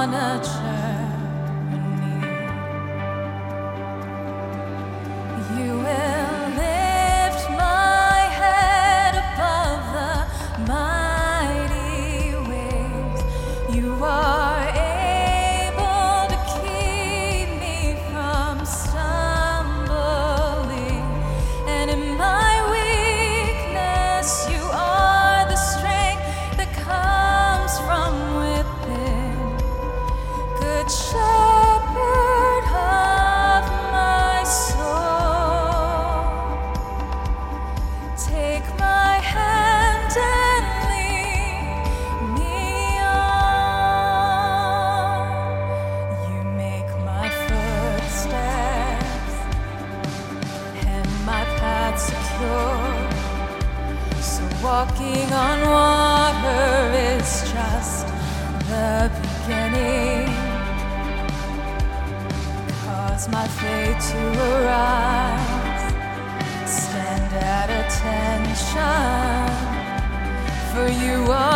on a journey. You will lift my head above the mighty waves. You are able to keep me from stumbling, and in my So walking on water is just the beginning. Cause my faith to arise. Stand at attention, for you are.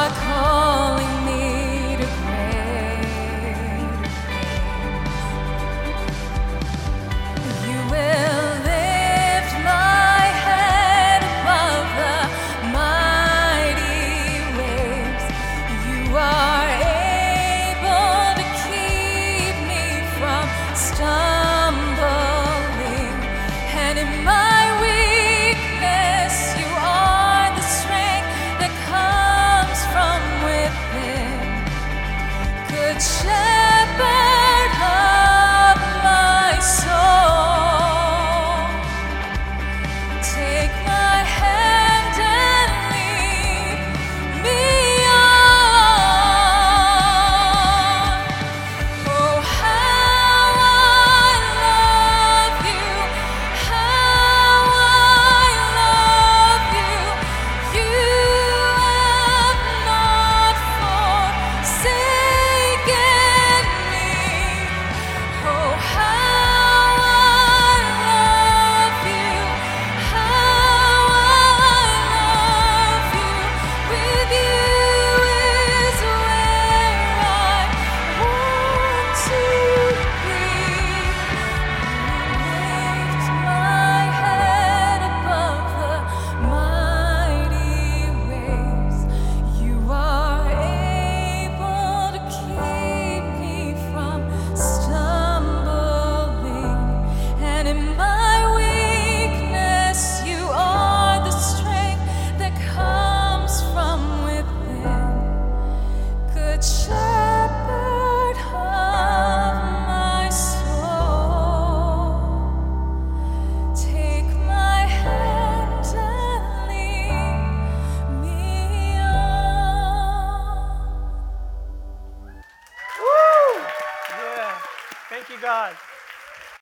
God.